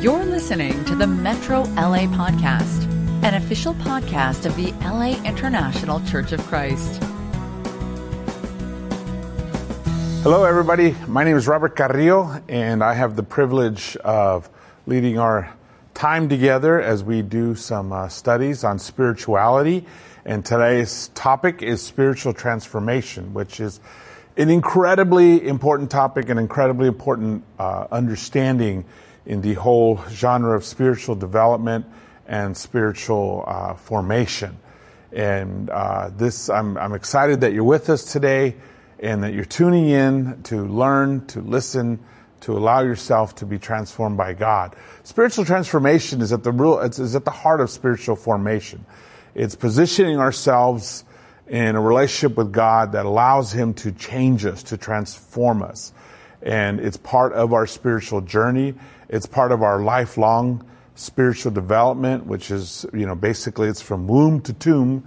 You're listening to the Metro LA Podcast, an official podcast of the LA International Church of Christ. Hello, everybody. My name is Robert Carrillo, and I have the privilege of leading our time together as we do some uh, studies on spirituality. And today's topic is spiritual transformation, which is an incredibly important topic, an incredibly important uh, understanding in the whole genre of spiritual development and spiritual uh, formation. And uh, this, I'm, I'm excited that you're with us today and that you're tuning in to learn, to listen, to allow yourself to be transformed by God. Spiritual transformation is at the real, is at the heart of spiritual formation. It's positioning ourselves in a relationship with God that allows Him to change us, to transform us. And it's part of our spiritual journey. It's part of our lifelong spiritual development, which is, you know, basically it's from womb to tomb.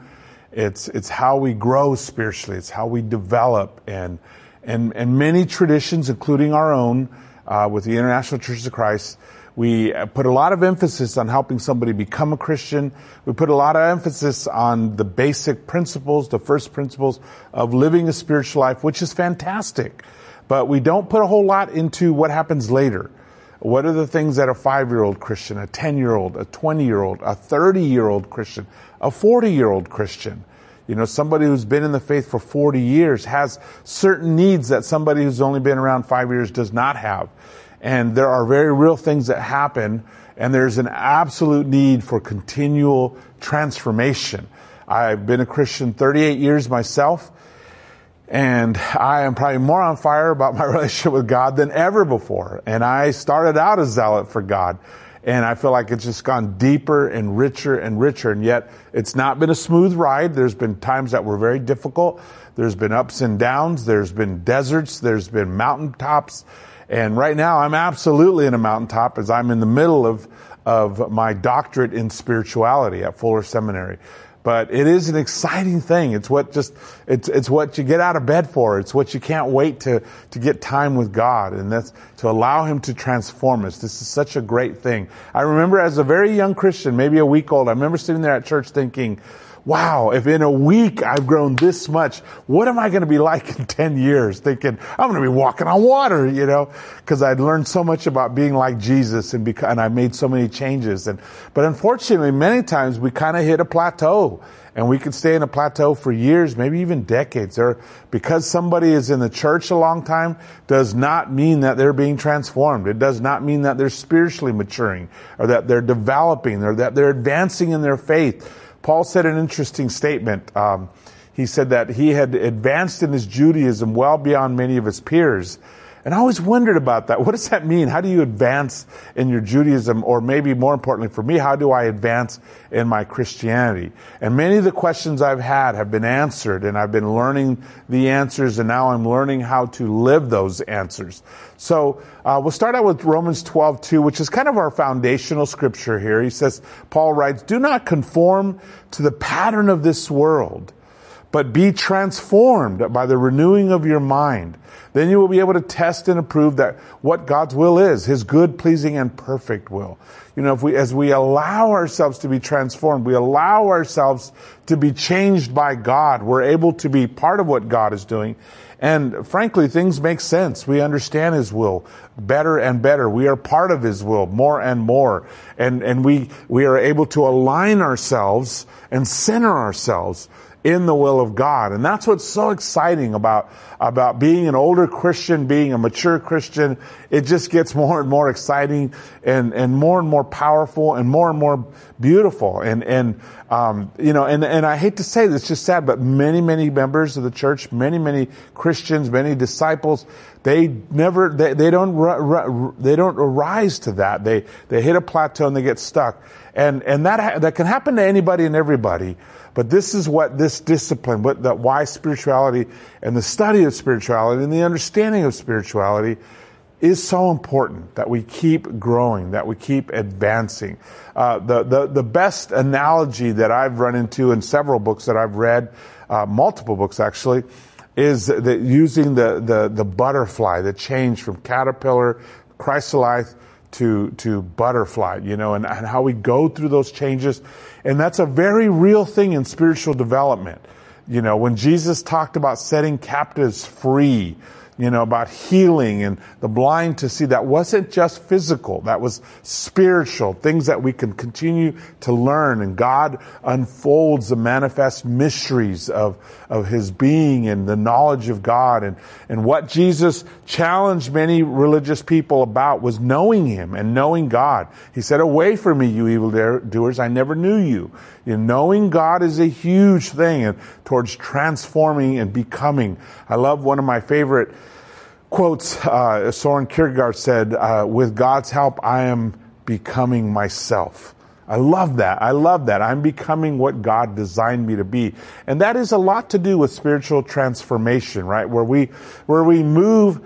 It's, it's how we grow spiritually. It's how we develop and, and, and many traditions, including our own, uh, with the International Church of Christ, we put a lot of emphasis on helping somebody become a Christian. We put a lot of emphasis on the basic principles, the first principles of living a spiritual life, which is fantastic. But we don't put a whole lot into what happens later. What are the things that a five year old Christian, a 10 year old, a 20 year old, a 30 year old Christian, a 40 year old Christian, you know, somebody who's been in the faith for 40 years has certain needs that somebody who's only been around five years does not have. And there are very real things that happen, and there's an absolute need for continual transformation. I've been a Christian 38 years myself, and I am probably more on fire about my relationship with God than ever before. And I started out a zealot for God. And I feel like it's just gone deeper and richer and richer. And yet it's not been a smooth ride. There's been times that were very difficult. There's been ups and downs. There's been deserts. There's been mountaintops. And right now I'm absolutely in a mountaintop as I'm in the middle of, of my doctorate in spirituality at Fuller Seminary. But it is an exciting thing. It's what just, it's, it's what you get out of bed for. It's what you can't wait to, to get time with God and that's to allow Him to transform us. This is such a great thing. I remember as a very young Christian, maybe a week old, I remember sitting there at church thinking, wow, if in a week I've grown this much, what am I going to be like in 10 years? Thinking, I'm going to be walking on water, you know, because I'd learned so much about being like Jesus and, beca- and I made so many changes. And, but unfortunately, many times we kind of hit a plateau and we can stay in a plateau for years, maybe even decades. Or because somebody is in the church a long time does not mean that they're being transformed. It does not mean that they're spiritually maturing or that they're developing or that they're advancing in their faith. Paul said an interesting statement. Um, he said that he had advanced in his Judaism well beyond many of his peers. And I always wondered about that. What does that mean? How do you advance in your Judaism? Or maybe more importantly for me, how do I advance in my Christianity? And many of the questions I've had have been answered and I've been learning the answers and now I'm learning how to live those answers. So, uh, we'll start out with Romans 12, 2, which is kind of our foundational scripture here. He says, Paul writes, do not conform to the pattern of this world but be transformed by the renewing of your mind. Then you will be able to test and approve that what God's will is, His good, pleasing, and perfect will. You know, if we, as we allow ourselves to be transformed, we allow ourselves to be changed by God, we're able to be part of what God is doing. And frankly, things make sense. We understand His will better and better. We are part of His will more and more. And, and we, we are able to align ourselves and center ourselves in the will of God. And that's what's so exciting about, about being an older Christian, being a mature Christian. It just gets more and more exciting and, and more and more powerful and more and more beautiful. And, and, um, you know, and, and I hate to say this, just sad, but many, many members of the church, many, many Christians, many disciples, they never, they, they don't, they don't arise to that. They, they hit a plateau and they get stuck. And, and that, that can happen to anybody and everybody. But this is what this discipline, what that why spirituality and the study of spirituality and the understanding of spirituality is so important that we keep growing, that we keep advancing. Uh, the, the, the best analogy that I've run into in several books that I've read, uh, multiple books actually, is that using the, the, the butterfly, the change from caterpillar, chrysalis, to, to butterfly, you know, and, and how we go through those changes. And that's a very real thing in spiritual development. You know, when Jesus talked about setting captives free, you know, about healing and the blind to see. That wasn't just physical. That was spiritual. Things that we can continue to learn. And God unfolds the manifest mysteries of, of His being and the knowledge of God. And, and what Jesus challenged many religious people about was knowing Him and knowing God. He said, away from me, you evildoers. I never knew you. you know, knowing God is a huge thing and towards transforming and becoming. I love one of my favorite quotes uh, Soren Kierkegaard said, uh, "With God's help, I am becoming myself." I love that. I love that. I'm becoming what God designed me to be. And that is a lot to do with spiritual transformation, right? Where we, where we move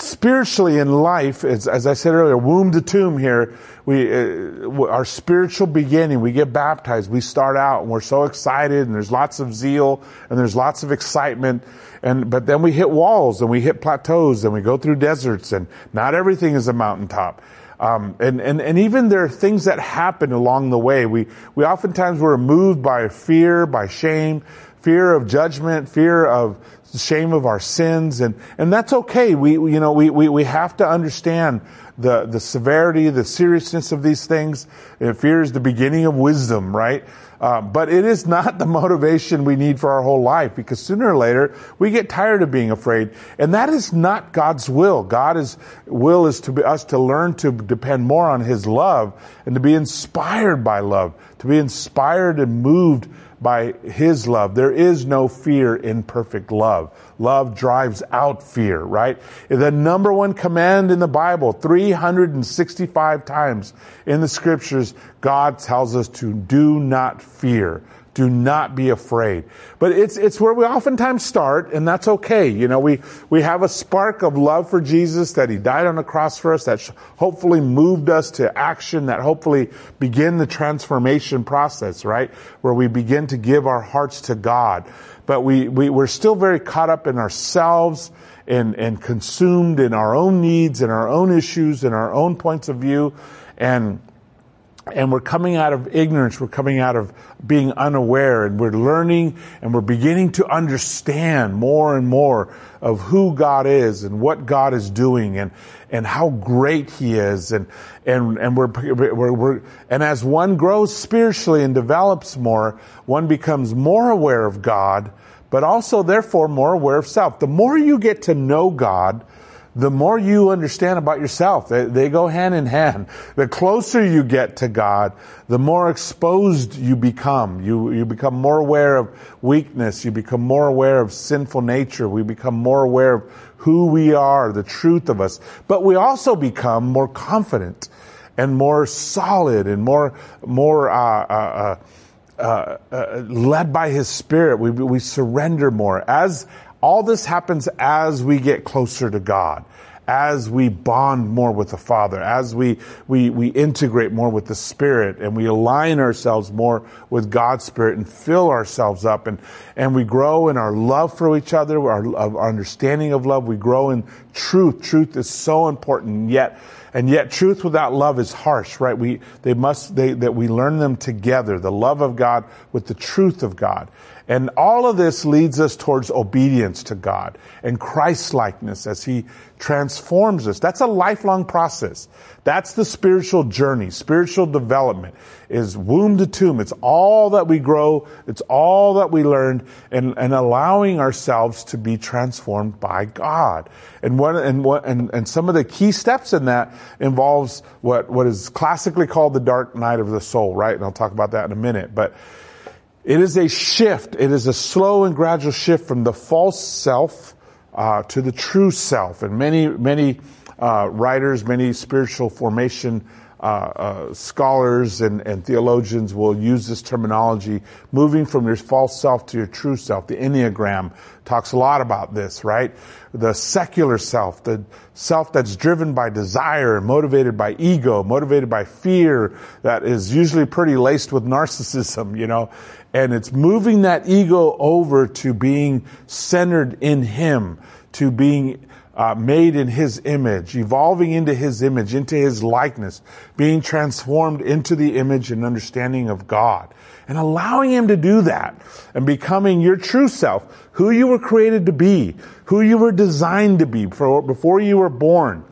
spiritually in life, as, as I said earlier, womb to tomb here, we, uh, our spiritual beginning, we get baptized, we start out and we're so excited and there's lots of zeal and there's lots of excitement. And, but then we hit walls and we hit plateaus and we go through deserts and not everything is a mountaintop. Um, and, and, and even there are things that happen along the way. We, we oftentimes we're moved by fear, by shame, fear of judgment, fear of shame of our sins. And, and that's okay. We, you know, we, we, we have to understand the, the severity, the seriousness of these things. And Fear is the beginning of wisdom, right? Uh, but it is not the motivation we need for our whole life because sooner or later we get tired of being afraid. And that is not God's will. God's will is to be us to learn to depend more on His love and to be inspired by love, to be inspired and moved by His love. There is no fear in perfect love. Love drives out fear, right? The number one command in the Bible, 365 times in the scriptures, God tells us to do not fear. Do not be afraid. But it's, it's where we oftentimes start, and that's okay. You know, we, we have a spark of love for Jesus that He died on the cross for us, that hopefully moved us to action, that hopefully begin the transformation process, right? Where we begin to give our hearts to God. But we, we, we're still very caught up in ourselves and, and consumed in our own needs and our own issues and our own points of view. And, and we're coming out of ignorance. We're coming out of being unaware and we're learning and we're beginning to understand more and more of who God is and what God is doing and, and how great He is. And, and, and we're, we're, we're, and as one grows spiritually and develops more, one becomes more aware of God, but also therefore more aware of self. The more you get to know God, the more you understand about yourself. They, they, go hand in hand. The closer you get to God, the more exposed you become. You, you become more aware of weakness. You become more aware of sinful nature. We become more aware of who we are, the truth of us. But we also become more confident and more solid and more, more, uh, uh, uh, uh led by His Spirit. We, we surrender more. As, all this happens as we get closer to God, as we bond more with the Father, as we, we, we integrate more with the Spirit and we align ourselves more with God's Spirit and fill ourselves up and, and we grow in our love for each other, our, our understanding of love. We grow in truth. Truth is so important. Yet, and yet truth without love is harsh, right? We, they must, they, that we learn them together, the love of God with the truth of God. And all of this leads us towards obedience to God and Christ likeness as He transforms us. That's a lifelong process. That's the spiritual journey. Spiritual development is womb to tomb. It's all that we grow. It's all that we learn and, and allowing ourselves to be transformed by God. And one, and what, and, and some of the key steps in that involves what, what is classically called the dark night of the soul, right? And I'll talk about that in a minute. But it is a shift. It is a slow and gradual shift from the false self uh, to the true self. And many, many uh, writers, many spiritual formation uh, uh, scholars and, and, theologians will use this terminology, moving from your false self to your true self. The Enneagram talks a lot about this, right? The secular self, the self that's driven by desire, motivated by ego, motivated by fear, that is usually pretty laced with narcissism, you know, and it's moving that ego over to being centered in Him, to being uh, made in his image, evolving into his image, into his likeness, being transformed into the image and understanding of God. And allowing him to do that and becoming your true self, who you were created to be, who you were designed to be for, before you were born.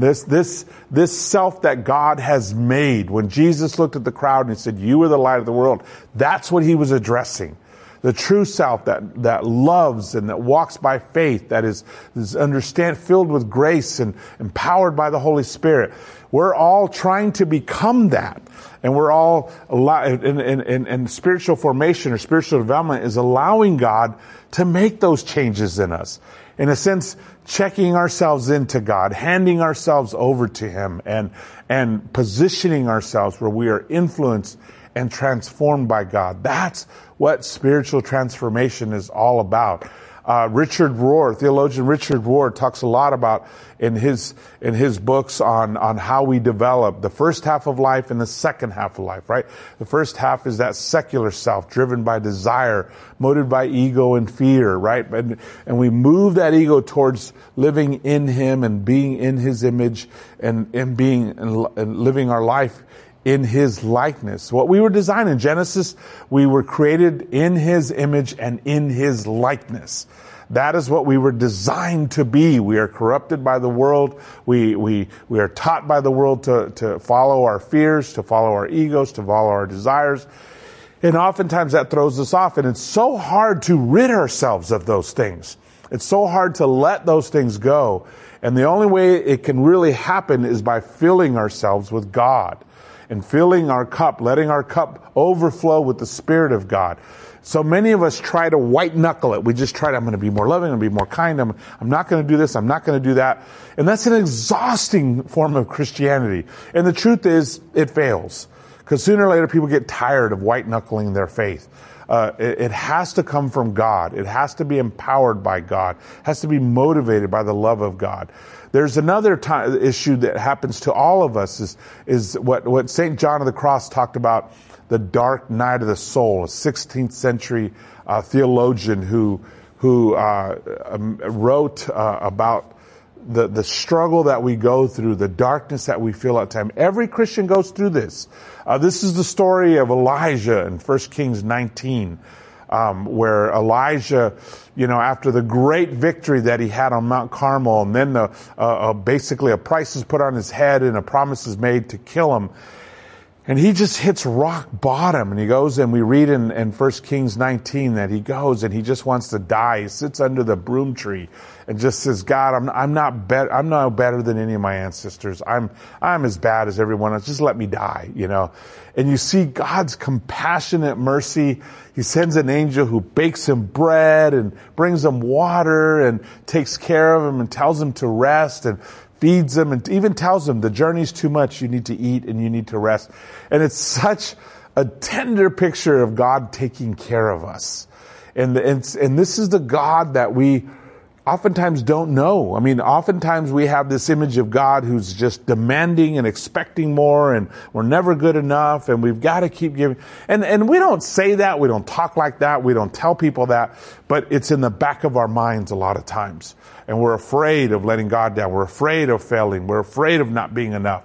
This, this, this self that God has made. When Jesus looked at the crowd and he said, you are the light of the world, that's what he was addressing the true self that, that loves and that walks by faith, that is, is understand, filled with grace and empowered by the Holy Spirit. We're all trying to become that. And we're all, in, in, in, in spiritual formation or spiritual development is allowing God to make those changes in us. In a sense, checking ourselves into God, handing ourselves over to Him and, and positioning ourselves where we are influenced and transformed by God. That's what spiritual transformation is all about. Uh, Richard Rohr, theologian Richard Rohr, talks a lot about in his in his books on on how we develop the first half of life and the second half of life. Right, the first half is that secular self, driven by desire, motivated by ego and fear. Right, and and we move that ego towards living in Him and being in His image and and being and, and living our life in his likeness. What we were designed in Genesis, we were created in his image and in his likeness. That is what we were designed to be. We are corrupted by the world. We, we, we are taught by the world to, to follow our fears, to follow our egos, to follow our desires. And oftentimes that throws us off. And it's so hard to rid ourselves of those things. It's so hard to let those things go. And the only way it can really happen is by filling ourselves with God and filling our cup, letting our cup overflow with the Spirit of God. So many of us try to white knuckle it. We just try to, I'm going to be more loving, I'm going to be more kind, I'm, I'm not going to do this, I'm not going to do that. And that's an exhausting form of Christianity. And the truth is, it fails. Because sooner or later people get tired of white knuckling their faith. Uh, it, it, has to come from God. It has to be empowered by God. It has to be motivated by the love of God. There's another time, issue that happens to all of us is, is what, what St. John of the Cross talked about, the dark night of the soul, a 16th century uh, theologian who, who uh, um, wrote uh, about the, the struggle that we go through, the darkness that we feel at time. Every Christian goes through this. Uh, this is the story of Elijah in 1 Kings 19 um, where Elijah, you know, after the great victory that he had on Mount Carmel, and then the, uh, uh, basically a price is put on his head and a promise is made to kill him. And he just hits rock bottom and he goes and we read in, in 1 Kings 19 that he goes and he just wants to die. He sits under the broom tree and just says, God, I'm, I'm not better, I'm no better than any of my ancestors. I'm, I'm as bad as everyone else. Just let me die, you know. And you see God's compassionate mercy. He sends an angel who bakes him bread and brings him water and takes care of him and tells him to rest and feeds them and even tells them the journey's too much. You need to eat and you need to rest. And it's such a tender picture of God taking care of us. And, and, and this is the God that we oftentimes don't know. I mean, oftentimes we have this image of God who's just demanding and expecting more and we're never good enough and we've got to keep giving. And, and we don't say that. We don't talk like that. We don't tell people that, but it's in the back of our minds a lot of times and we're afraid of letting God down. We're afraid of failing. We're afraid of not being enough.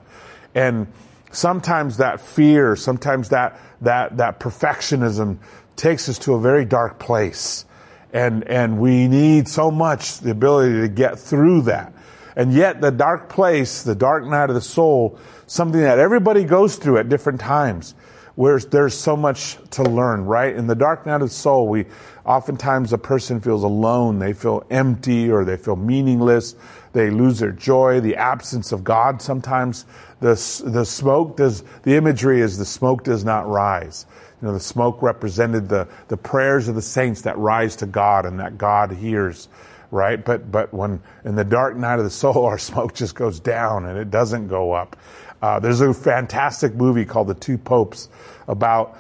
And sometimes that fear, sometimes that, that, that perfectionism takes us to a very dark place. And, and we need so much the ability to get through that. And yet the dark place, the dark night of the soul, something that everybody goes through at different times where there's so much to learn, right? In the dark night of the soul, we oftentimes a person feels alone, they feel empty or they feel meaningless, they lose their joy, the absence of God. Sometimes the, the smoke does, the imagery is the smoke does not rise. You know, the smoke represented the, the prayers of the saints that rise to God and that God hears, right? But, but when in the dark night of the soul, our smoke just goes down and it doesn't go up. Uh, there's a fantastic movie called The Two Popes about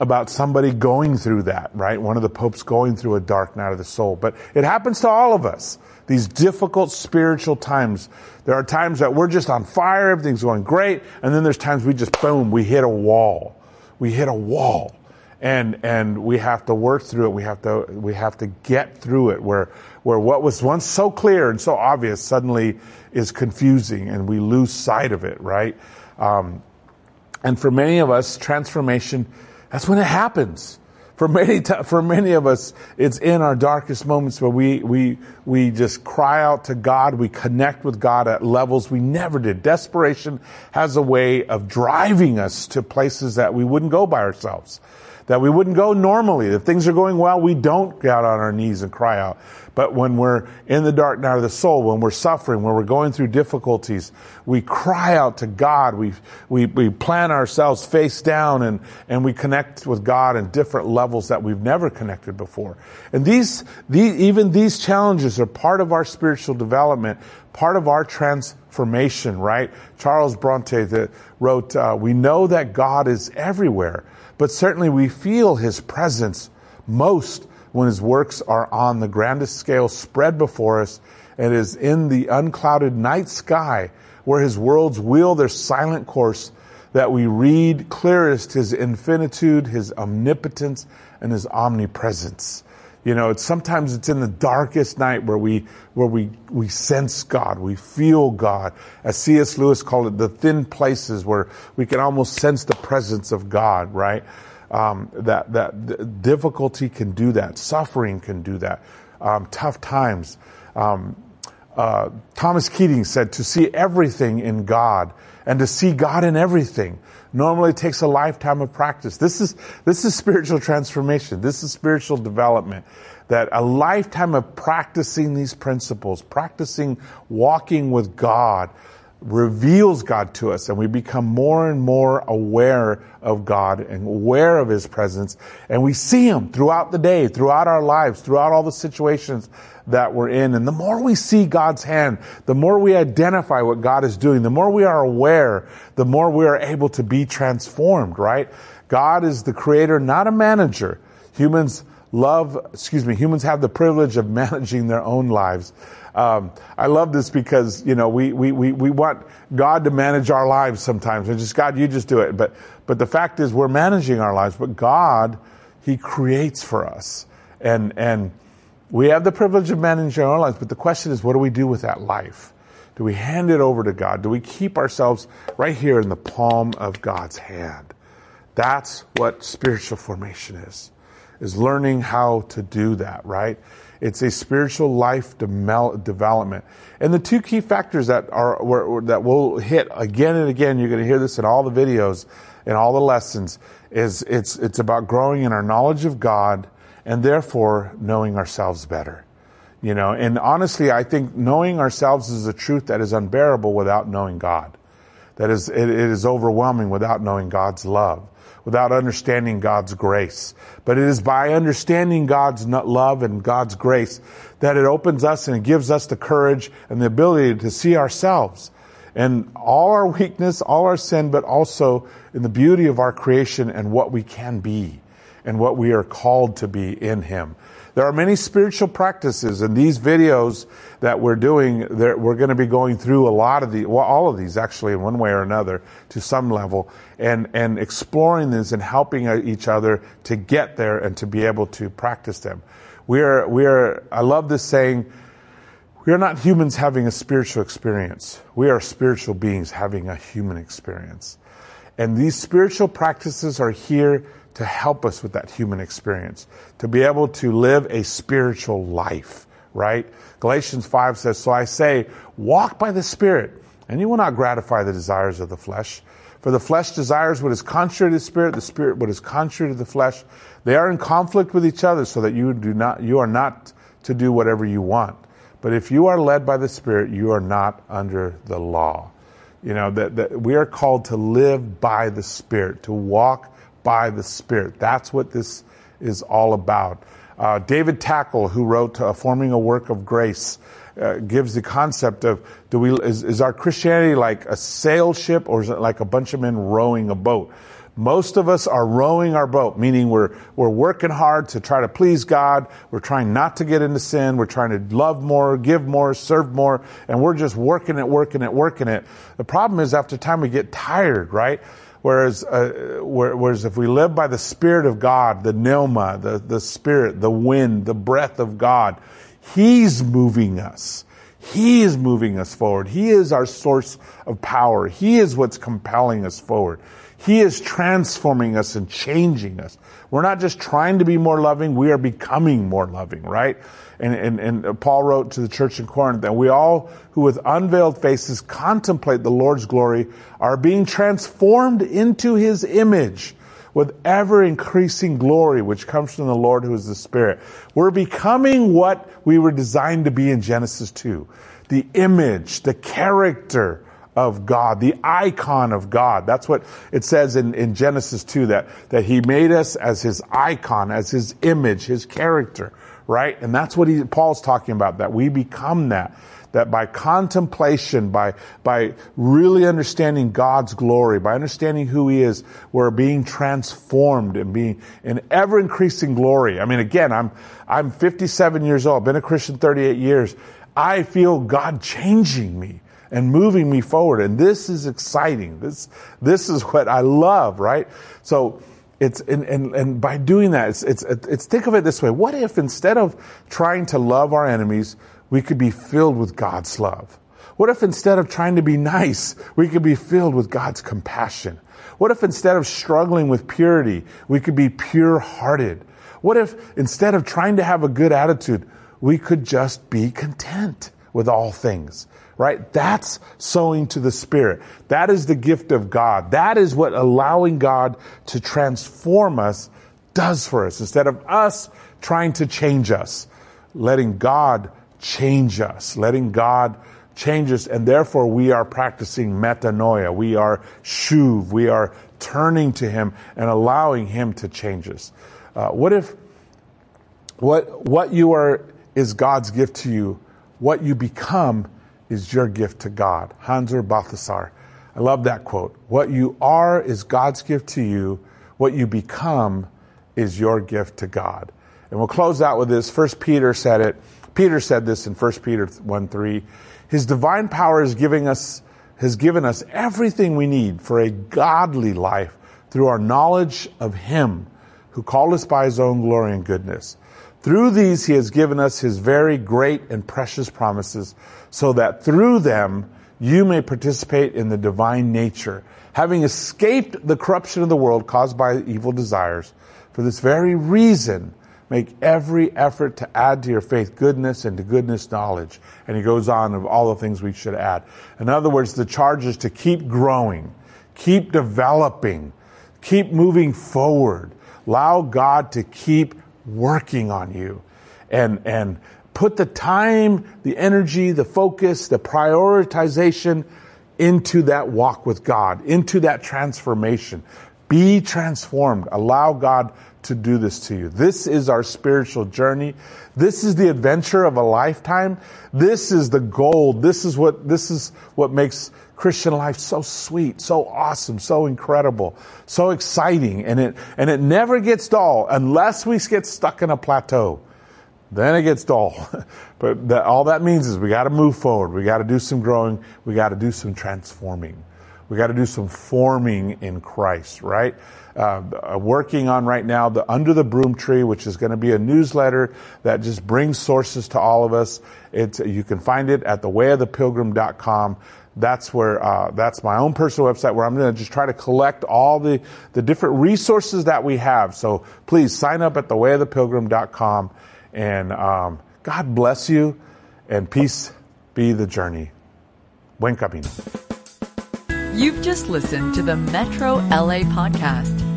about somebody going through that, right? One of the popes going through a dark night of the soul. But it happens to all of us. These difficult spiritual times. There are times that we're just on fire, everything's going great, and then there's times we just boom, we hit a wall. We hit a wall. and and we have to work through it. We have to we have to get through it. Where where what was once so clear and so obvious suddenly is confusing, and we lose sight of it. Right. Um, and for many of us, transformation that's when it happens. For many, for many of us, it's in our darkest moments where we, we, we just cry out to God. We connect with God at levels we never did. Desperation has a way of driving us to places that we wouldn't go by ourselves that we wouldn't go normally. If things are going well, we don't get out on our knees and cry out. But when we're in the dark night of the soul, when we're suffering, when we're going through difficulties, we cry out to God. We, we, we plant ourselves face down and, and we connect with God in different levels that we've never connected before. And these, these, even these challenges are part of our spiritual development, part of our transformation, right? Charles Bronte that wrote, uh, we know that God is everywhere but certainly we feel his presence most when his works are on the grandest scale spread before us and is in the unclouded night sky where his worlds wheel their silent course that we read clearest his infinitude, his omnipotence, and his omnipresence. You know, it's sometimes it's in the darkest night where we where we we sense God, we feel God. As C.S. Lewis called it, the thin places where we can almost sense the presence of God. Right? Um, that that difficulty can do that. Suffering can do that. Um, tough times. Um, uh, Thomas Keating said, "To see everything in God and to see God in everything." normally takes a lifetime of practice. This is, this is spiritual transformation. This is spiritual development. That a lifetime of practicing these principles, practicing walking with God, reveals God to us and we become more and more aware of God and aware of His presence and we see Him throughout the day, throughout our lives, throughout all the situations that we're in. And the more we see God's hand, the more we identify what God is doing, the more we are aware, the more we are able to be transformed, right? God is the creator, not a manager. Humans love, excuse me, humans have the privilege of managing their own lives. Um, I love this because, you know, we, we, we, we want God to manage our lives sometimes. And just, God, you just do it. But, but the fact is we're managing our lives, but God, He creates for us. And, and we have the privilege of managing our lives, but the question is, what do we do with that life? Do we hand it over to God? Do we keep ourselves right here in the palm of God's hand? That's what spiritual formation is, is learning how to do that, right? It's a spiritual life development. And the two key factors that are, that will hit again and again, you're going to hear this in all the videos, in all the lessons, is it's, it's about growing in our knowledge of God and therefore knowing ourselves better. You know, and honestly, I think knowing ourselves is a truth that is unbearable without knowing God. That is, it, it is overwhelming without knowing God's love, without understanding God's grace. But it is by understanding God's love and God's grace that it opens us and it gives us the courage and the ability to see ourselves and all our weakness, all our sin, but also in the beauty of our creation and what we can be and what we are called to be in Him. There are many spiritual practices in these videos that we're doing. We're going to be going through a lot of the, well, all of these actually in one way or another to some level and, and exploring this and helping uh, each other to get there and to be able to practice them. We are, we are, I love this saying, we are not humans having a spiritual experience. We are spiritual beings having a human experience. And these spiritual practices are here to help us with that human experience, to be able to live a spiritual life, right? Galatians 5 says, So I say, walk by the Spirit, and you will not gratify the desires of the flesh. For the flesh desires what is contrary to the Spirit, the Spirit what is contrary to the flesh. They are in conflict with each other, so that you do not, you are not to do whatever you want. But if you are led by the Spirit, you are not under the law. You know, that, that we are called to live by the Spirit, to walk by the Spirit. That's what this is all about. Uh, David Takle, who wrote uh, Forming a Work of Grace, uh, gives the concept of do we is, is our Christianity like a sail ship or is it like a bunch of men rowing a boat? Most of us are rowing our boat, meaning we're, we're working hard to try to please God. We're trying not to get into sin. We're trying to love more, give more, serve more, and we're just working it, working it, working it. The problem is after time we get tired, right? Whereas, uh, whereas if we live by the Spirit of God, the pneuma, the, the Spirit, the wind, the breath of God, He's moving us. He is moving us forward. He is our source of power. He is what's compelling us forward. He is transforming us and changing us. We're not just trying to be more loving, we are becoming more loving, right? And, and, and Paul wrote to the church in Corinth that we all who with unveiled faces contemplate the Lord's glory are being transformed into his image with ever increasing glory, which comes from the Lord who is the Spirit. We're becoming what we were designed to be in Genesis 2. The image, the character of God, the icon of God. That's what it says in, in Genesis 2, that, that He made us as His icon, as His image, His character, right? And that's what he, Paul's talking about, that we become that that by contemplation, by, by really understanding God's glory, by understanding who He is, we're being transformed and being in ever increasing glory. I mean, again, I'm, I'm 57 years old, been a Christian 38 years. I feel God changing me and moving me forward. And this is exciting. This, this is what I love, right? So, it's and, and, and by doing that, it's, it's, it's think of it this way. What if instead of trying to love our enemies, we could be filled with God's love? What if instead of trying to be nice, we could be filled with God's compassion? What if instead of struggling with purity, we could be pure hearted? What if instead of trying to have a good attitude, we could just be content with all things? Right? That's sowing to the Spirit. That is the gift of God. That is what allowing God to transform us does for us. Instead of us trying to change us, letting God change us, letting God change us, and therefore we are practicing metanoia. We are shuv. We are turning to Him and allowing Him to change us. Uh, what if what what you are is God's gift to you? What you become is your gift to God. Hans Urs Balthasar. I love that quote. What you are is God's gift to you. What you become is your gift to God. And we'll close out with this. First Peter said it. Peter said this in 1 Peter 1 3. His divine power is giving us, has given us everything we need for a godly life through our knowledge of Him who called us by His own glory and goodness. Through these, He has given us His very great and precious promises so that through them you may participate in the divine nature, having escaped the corruption of the world caused by evil desires. For this very reason, Make every effort to add to your faith goodness and to goodness knowledge. And he goes on of all the things we should add. In other words, the charge is to keep growing, keep developing, keep moving forward. Allow God to keep working on you and, and put the time, the energy, the focus, the prioritization into that walk with God, into that transformation. Be transformed. Allow God to do this to you. This is our spiritual journey. This is the adventure of a lifetime. This is the gold. This is what, this is what makes Christian life so sweet, so awesome, so incredible, so exciting. And it, and it never gets dull unless we get stuck in a plateau. Then it gets dull. but that, all that means is we got to move forward. We got to do some growing. We got to do some transforming. We got to do some forming in Christ, right? Uh, working on right now the Under the Broom Tree, which is going to be a newsletter that just brings sources to all of us. It's, you can find it at thewayofthepilgrim.com. That's where, uh, that's my own personal website where I'm going to just try to collect all the, the different resources that we have. So please sign up at thewayofthepilgrim.com and, um, God bless you and peace be the journey. Buen camino. You've just listened to the Metro LA podcast.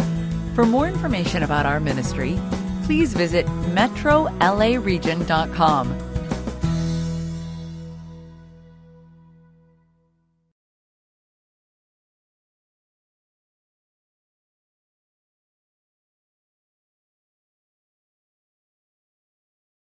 For more information about our ministry, please visit metrolaregion.com